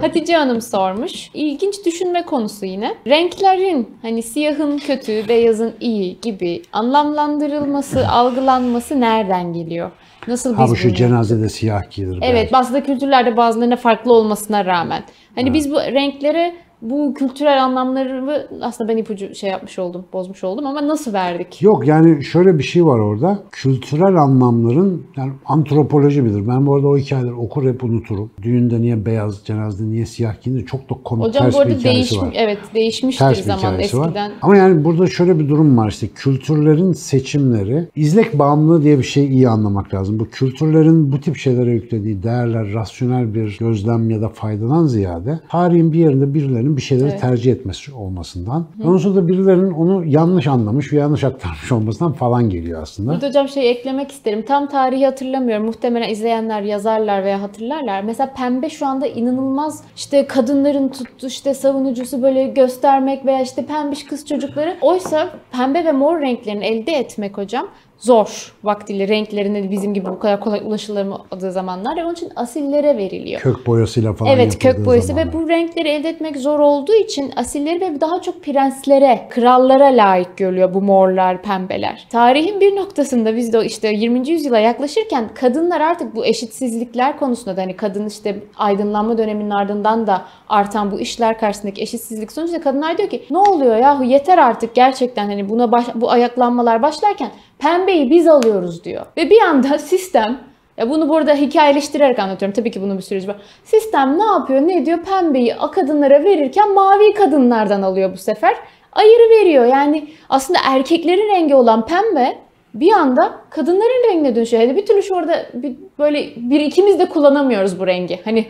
Hatice Hanım sormuş. İlginç düşünme konusu yine. Renklerin hani siyahın kötü, beyazın iyi gibi anlamlandırılması, algılanması nereden geliyor? Nasıl biz Ha bu şu bunu- cenazede siyah giyilir. Evet, bazı kültürlerde bazılarına farklı olmasına rağmen. Hani biz bu renklere bu kültürel anlamları aslında ben ipucu şey yapmış oldum, bozmuş oldum ama nasıl verdik? Yok yani şöyle bir şey var orada. Kültürel anlamların yani antropoloji midir? Ben bu arada o hikayeleri okur hep unuturum. Düğünde niye beyaz, cenazede niye siyah giyinir? Çok da komik Hocam ters bu bir arada hikayesi değişmiş, var. evet değişmiştir Ters bir zaman eskiden. var. Ama yani burada şöyle bir durum var işte kültürlerin seçimleri, izlek bağımlılığı diye bir şeyi iyi anlamak lazım. Bu kültürlerin bu tip şeylere yüklediği değerler rasyonel bir gözlem ya da faydadan ziyade tarihin bir yerinde birilerinin bir şeyleri Evet. tercih etmesi olmasından. Ondan sonra da birilerinin onu yanlış anlamış ve yanlış aktarmış olmasından falan geliyor aslında. Burada hocam şey eklemek isterim. Tam tarihi hatırlamıyorum. Muhtemelen izleyenler yazarlar veya hatırlarlar. Mesela pembe şu anda inanılmaz işte kadınların tuttu işte savunucusu böyle göstermek veya işte pembiş kız çocukları. Oysa pembe ve mor renklerini elde etmek hocam zor vaktiyle renklerine bizim gibi bu kadar kolay ulaşılamadığı zamanlar ve onun için asillere veriliyor. Kök boyasıyla falan Evet kök boyası zamanlar. ve bu renkleri elde etmek zor olduğu için asilleri ve daha çok prenslere, krallara layık görülüyor bu morlar, pembeler. Tarihin bir noktasında biz de işte 20. yüzyıla yaklaşırken kadınlar artık bu eşitsizlikler konusunda da hani kadın işte aydınlanma döneminin ardından da artan bu işler karşısındaki eşitsizlik sonucunda kadınlar diyor ki ne oluyor yahu yeter artık gerçekten hani buna baş- bu ayaklanmalar başlarken pembeyi biz alıyoruz diyor. Ve bir anda sistem ya bunu burada hikayeleştirerek anlatıyorum. Tabii ki bunun bir süreci var. Sistem ne yapıyor, ne diyor? Pembeyi kadınlara verirken mavi kadınlardan alıyor bu sefer. Ayırı veriyor. Yani aslında erkeklerin rengi olan pembe bir anda kadınların rengine dönüşüyor. Yani bir türlü şu orada bir, böyle bir ikimiz de kullanamıyoruz bu rengi. Hani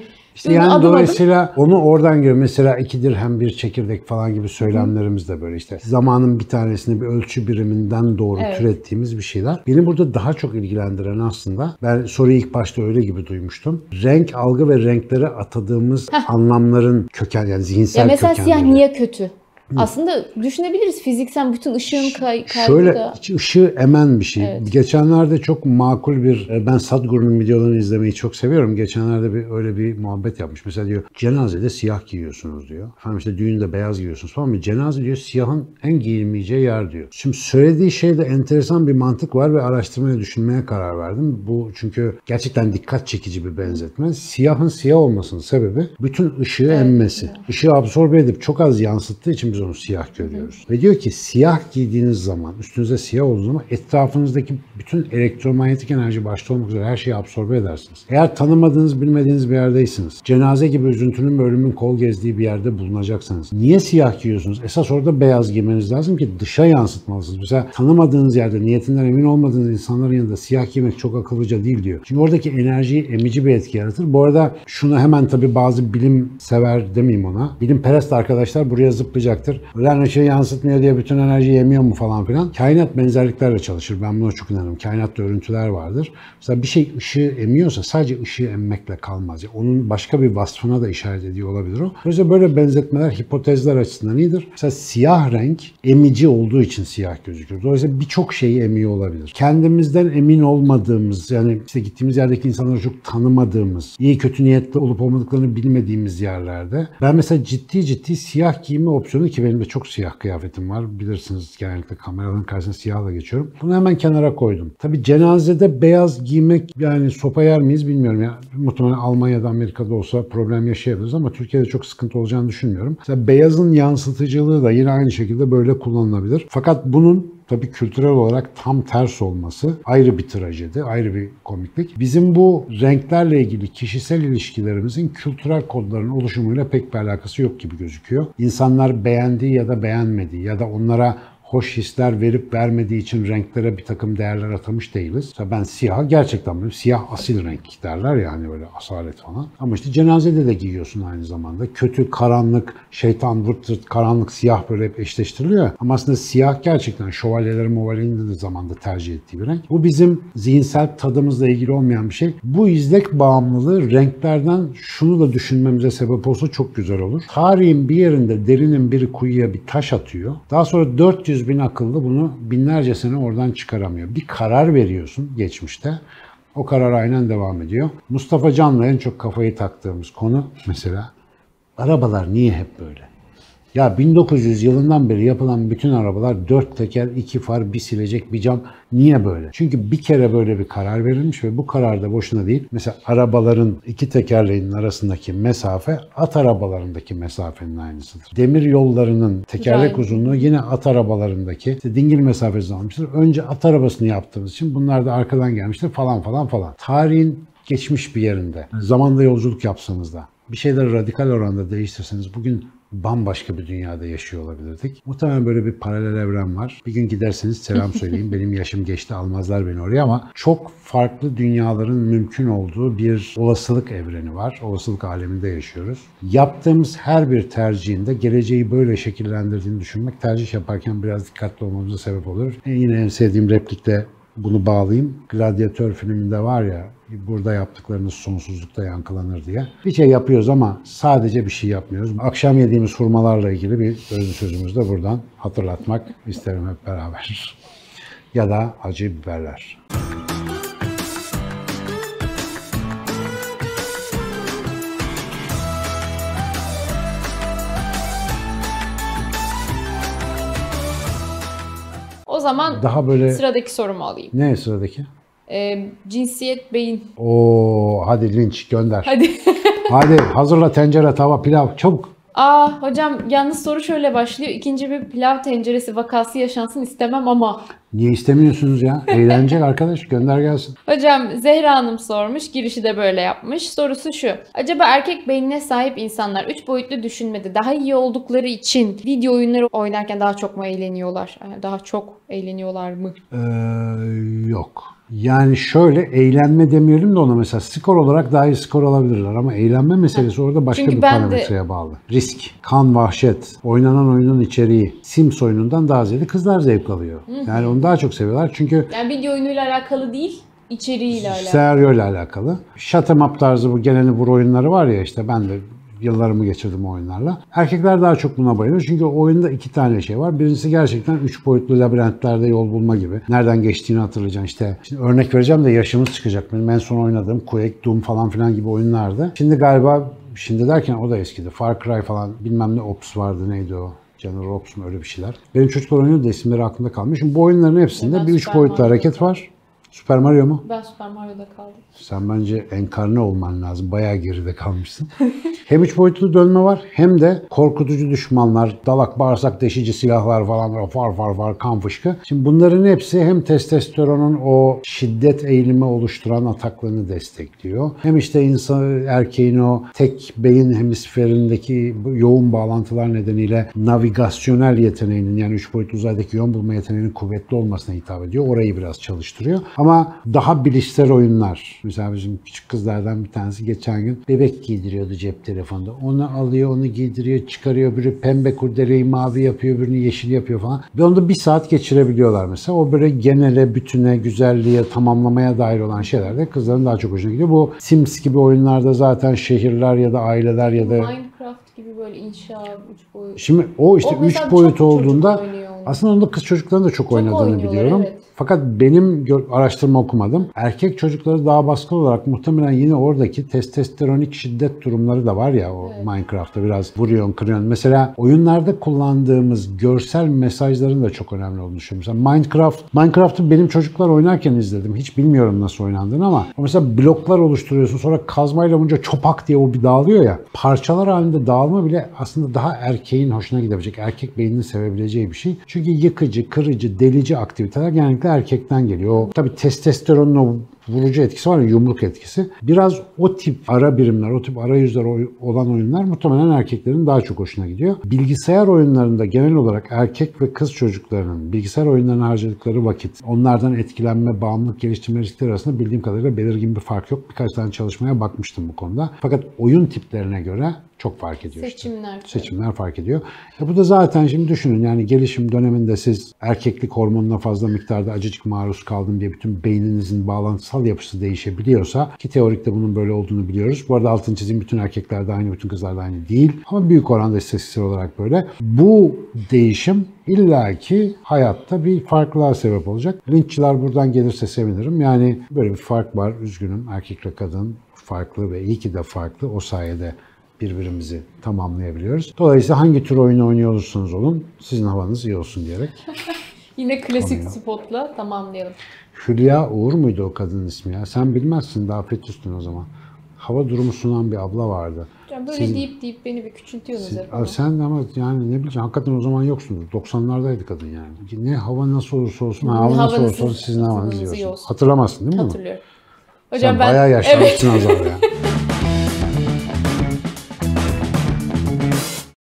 Bunu yani adım adım- dolayısıyla onu oradan görüyor. Mesela iki dirhem bir çekirdek falan gibi söylemlerimiz de böyle işte. Zamanın bir tanesini bir ölçü biriminden doğru Evet. türettiğimiz bir şeyler. Beni burada daha çok ilgilendiren aslında ben soruyu ilk başta öyle gibi duymuştum. Renk algı ve renklere atadığımız anlamların köken yani zihinsel ya mesela siyah kökenleri. niye kötü? Aslında düşünebiliriz fiziksel bütün ışığın kay kaybı Şöyle da. ışığı emen bir şey. Evet. Geçenlerde çok makul bir e, ben Sadhguru'nun videolarını izlemeyi çok seviyorum. Geçenlerde bir öyle bir muhabbet yapmış. Mesela diyor cenazede siyah giyiyorsunuz diyor. Efendim işte düğünde beyaz giyiyorsunuz falan ama cenaze diyor siyahın en giyilmeyeceği yer diyor. Şimdi söylediği şeyde enteresan bir mantık var ve araştırmaya düşünmeye karar verdim. Bu çünkü gerçekten dikkat çekici bir benzetme. Siyahın siyah olmasının sebebi bütün ışığı emmesi. Işığı absorbe edip çok az yansıttığı için biz onu siyah görüyoruz. Ve diyor ki siyah giydiğiniz zaman, üstünüze siyah olduğu zaman etrafınızdaki bütün elektromanyetik enerji başta olmak üzere her şeyi absorbe edersiniz. Eğer tanımadığınız, bilmediğiniz bir yerdeysiniz, cenaze gibi üzüntünün ve ölümün kol gezdiği bir yerde bulunacaksanız, niye siyah giyiyorsunuz? Esas orada beyaz giymeniz lazım ki dışa yansıtmalısınız. Mesela tanımadığınız yerde, niyetinden emin olmadığınız insanların yanında siyah giymek çok akıllıca değil diyor. Çünkü oradaki enerjiyi emici bir etki yaratır. Bu arada şunu hemen tabii bazı bilim sever demeyeyim ona. Bilim perest arkadaşlar buraya zıplayacaktır. Ulan ışığı yansıtmıyor diye bütün enerjiyi yemiyor mu falan filan. Kainat benzerliklerle çalışır. Ben buna çok inanırım. Kainatta örüntüler vardır. Mesela bir şey ışığı emiyorsa sadece ışığı emmekle kalmaz. Yani onun başka bir vasfına da işaret ediyor olabilir o. Dolayısıyla böyle benzetmeler hipotezler açısından iyidir. Mesela siyah renk emici olduğu için siyah gözükür. Dolayısıyla birçok şeyi emiyor olabilir. Kendimizden emin olmadığımız yani işte gittiğimiz yerdeki insanları çok tanımadığımız, iyi kötü niyetli olup olmadıklarını bilmediğimiz yerlerde ben mesela ciddi ciddi siyah giyme opsiyonu ki benim de çok siyah kıyafetim var. Bilirsiniz genellikle kameraların karşısına siyahla geçiyorum. Bunu hemen kenara koydum. Tabii cenazede beyaz giymek yani sopa yer miyiz bilmiyorum. Ya, muhtemelen Almanya'da Amerika'da olsa problem yaşayabiliriz ama Türkiye'de çok sıkıntı olacağını düşünmüyorum. Mesela beyazın yansıtıcılığı da yine aynı şekilde böyle kullanılabilir. Fakat bunun tabii kültürel olarak tam ters olması ayrı bir trajedi, ayrı bir komiklik. Bizim bu renklerle ilgili kişisel ilişkilerimizin kültürel kodların oluşumuyla pek bir alakası yok gibi gözüküyor. İnsanlar beğendiği ya da beğenmediği ya da onlara hoş hisler verip vermediği için renklere bir takım değerler atamış değiliz. Mesela ben siyah gerçekten böyle siyah asil renk derler ya hani böyle asalet falan. Ama işte cenazede de giyiyorsun aynı zamanda. Kötü, karanlık, şeytan, vırt zırt, karanlık, siyah böyle hep eşleştiriliyor. Ama aslında siyah gerçekten şövalyelerin movalyenin de zamanda tercih ettiği bir renk. Bu bizim zihinsel tadımızla ilgili olmayan bir şey. Bu izlek bağımlılığı renklerden şunu da düşünmemize sebep olsa çok güzel olur. Tarihin bir yerinde derinin biri kuyuya bir taş atıyor. Daha sonra 400 bin akıllı bunu binlerce sene oradan çıkaramıyor. Bir karar veriyorsun geçmişte. O karar aynen devam ediyor. Mustafa Can'la en çok kafayı taktığımız konu mesela arabalar niye hep böyle? Ya 1900 yılından beri yapılan bütün arabalar dört teker, iki far, bir silecek, bir cam. Niye böyle? Çünkü bir kere böyle bir karar verilmiş ve bu karar da boşuna değil. Mesela arabaların iki tekerleğinin arasındaki mesafe at arabalarındaki mesafenin aynısıdır. Demir yollarının tekerlek Güzel. uzunluğu yine at arabalarındaki işte dingil mesafesi almıştır. Önce at arabasını yaptığımız için bunlar da arkadan gelmiştir falan falan falan. Tarihin geçmiş bir yerinde. Zamanda yolculuk yapsanız da bir şeyleri radikal oranda değiştirseniz bugün bambaşka bir dünyada yaşıyor olabilirdik. Muhtemelen böyle bir paralel evren var. Bir gün giderseniz selam söyleyin. Benim yaşım geçti almazlar beni oraya ama çok farklı dünyaların mümkün olduğu bir olasılık evreni var. Olasılık aleminde yaşıyoruz. Yaptığımız her bir tercihinde geleceği böyle şekillendirdiğini düşünmek tercih yaparken biraz dikkatli olmamıza sebep olur. E yine en sevdiğim replikle bunu bağlayayım. Gladyatör filminde var ya burada yaptıklarınız sonsuzlukta yankılanır diye. Bir şey yapıyoruz ama sadece bir şey yapmıyoruz. Akşam yediğimiz hurmalarla ilgili bir özlü sözümüzü de buradan hatırlatmak isterim hep beraber. ya da acı biberler. O zaman Daha böyle sıradaki sorumu alayım. ne sıradaki? Ee, cinsiyet beyin. Oo hadi linç gönder. Hadi. hadi hazırla tencere, tava, pilav çabuk. Aa hocam yalnız soru şöyle başlıyor. İkinci bir pilav tenceresi vakası yaşansın istemem ama. Niye istemiyorsunuz ya? Eğlenecek arkadaş gönder gelsin. Hocam Zehra Hanım sormuş. Girişi de böyle yapmış. Sorusu şu. Acaba erkek beynine sahip insanlar 3 boyutlu düşünmede daha iyi oldukları için video oyunları oynarken daha çok mu eğleniyorlar? Yani Daha çok eğleniyorlar mı? Ee, yok. Yani şöyle eğlenme demeyelim de ona mesela skor olarak daha iyi skor alabilirler ama eğlenme meselesi orada başka Çünkü bir ben de- parametreye bağlı. Risk, kan, vahşet, oynanan oyunun içeriği, Sims oyunundan daha ziyade kızlar zevk alıyor. Yani onu daha çok seviyorlar çünkü Yani video oyunuyla alakalı değil, içeriğiyle alakalı. senaryo ile alakalı. Shut 'em up tarzı bu geleni vur oyunları var ya işte ben de yıllarımı geçirdim oyunlarla. Erkekler daha çok buna bayılıyor. Çünkü oyunda iki tane şey var. Birincisi gerçekten üç boyutlu labirentlerde yol bulma gibi. Nereden geçtiğini hatırlayacaksın. İşte şimdi örnek vereceğim de yaşımız çıkacak. Benim en son oynadığım Quake, Doom falan filan gibi oyunlardı. Şimdi galiba Şimdi derken o da eskidi. Far Cry falan bilmem ne Ops vardı neydi o. General Ops mu öyle bir şeyler. Benim çocuklar oynuyordu da isimleri aklımda kalmış. Şimdi bu oyunların hepsinde Ben bir üç boyutlu hareket var. Super Mario mu? Ben Super Mario'da kaldım. Sen bence enkarne olman lazım. Bayağı geride kalmışsın. hem üç boyutlu dönme var hem de korkutucu düşmanlar, dalak bağırsak deşici silahlar falan var. Far far far kan fışkı. Şimdi bunların hepsi hem testosteronun o şiddet eğilimi oluşturan ataklarını destekliyor. Hem işte insan erkeğin o tek beyin hemisferindeki yoğun bağlantılar nedeniyle navigasyonel yeteneğinin yani üç boyutlu uzaydaki yön bulma yeteneğinin kuvvetli olmasına hitap ediyor. Orayı biraz çalıştırıyor. Ama daha bilişsel oyunlar. Mesela bizim küçük kızlardan bir tanesi geçen gün bebek giydiriyordu cep telefonunda. Onu alıyor, onu giydiriyor, çıkarıyor. Biri pembe kurdeleyi mavi yapıyor, birini yeşil yapıyor falan. Ve onda bir saat geçirebiliyorlar mesela. O böyle genele, bütüne, güzelliğe, tamamlamaya dair olan şeylerde kızların daha çok hoşuna gidiyor. Bu Sims gibi oyunlarda zaten şehirler ya da aileler ya da Minecraft gibi böyle inşa, üç boyut. Şimdi o işte O üç boyut olduğunda. Aslında onda kız çocukların da çok, oynadığını oynuyorlar, biliyorum. evet. Fakat benim araştırma okumadım. Erkek çocukları daha baskın olarak muhtemelen yine oradaki testosteronik şiddet durumları da var ya o Minecraft'ta biraz vuruyorsun, kırıyorsun. Mesela oyunlarda kullandığımız görsel mesajların da çok önemli olduğunu düşünüyorum. Mesela Minecraft, Minecraft'ı benim çocuklar oynarken izledim. Hiç bilmiyorum nasıl oynandığını ama mesela bloklar oluşturuyorsun sonra kazmayla vurunca çopak diye o bir dağılıyor ya. Parçalar halinde dağılma bile aslında daha erkeğin hoşuna gidebilecek, erkek beyninin sevebileceği bir şey. Çünkü yıkıcı, kırıcı, delici aktiviteler genellikle erkekten geliyor. O, tabii testosteronun o vurucu etkisi var ya yumruk etkisi. Biraz o tip ara birimler, o tip arayüzler olan oyunlar muhtemelen erkeklerin daha çok hoşuna gidiyor. Bilgisayar oyunlarında genel olarak erkek ve kız çocuklarının bilgisayar oyunlarına harcadıkları vakit, onlardan etkilenme, bağımlılık geliştirme riskleri arasında bildiğim kadarıyla belirgin bir fark yok. Birkaç tane çalışmaya bakmıştım bu konuda. Fakat oyun tiplerine göre çok fark ediyor işte. Seçimler. Seçimler fark ediyor. E bu da zaten şimdi düşünün yani gelişim döneminde siz erkeklik hormonuna fazla miktarda acıcık maruz kaldım diye bütün beyninizin bağlantısal yapısı değişebiliyorsa ki teorikte bunun böyle olduğunu biliyoruz. Bu arada altını çizeyim bütün erkeklerde aynı, bütün kızlarda aynı değil. Ama büyük oranda istatistiksel olarak böyle. Bu değişim illaki hayatta bir farklılığa sebep olacak. Linççiler buradan gelirse sevinirim. Yani böyle bir fark var. Üzgünüm. Erkekle kadın farklı ve iyi ki de farklı. O sayede birbirimizi tamamlayabiliyoruz. Dolayısıyla hangi tür oyunu oynuyor olursanız olun sizin havanız iyi olsun diyerek. Yine klasik spotla tamamlayalım. Hülya Uğur muydu o kadının ismi ya? Sen bilmezsin daha fetüstün o zaman. Hava durumu sunan bir abla vardı. Hocam böyle Siz- deyip deyip beni bir küçültüyorsunuz hep. Abi sen ama yani ne bileyim hakikaten o zaman yoksunuz. 90'lardaydı kadın yani. Ne hava nasıl olursa olsun, hava nasıl Havanız olursa olsun sizin havanız iyi olsun. Hatırlamazsın değil mi? Hatırlıyorum. Sen Hocam ben bayağı evet yaşlanmışsın o zaman ya.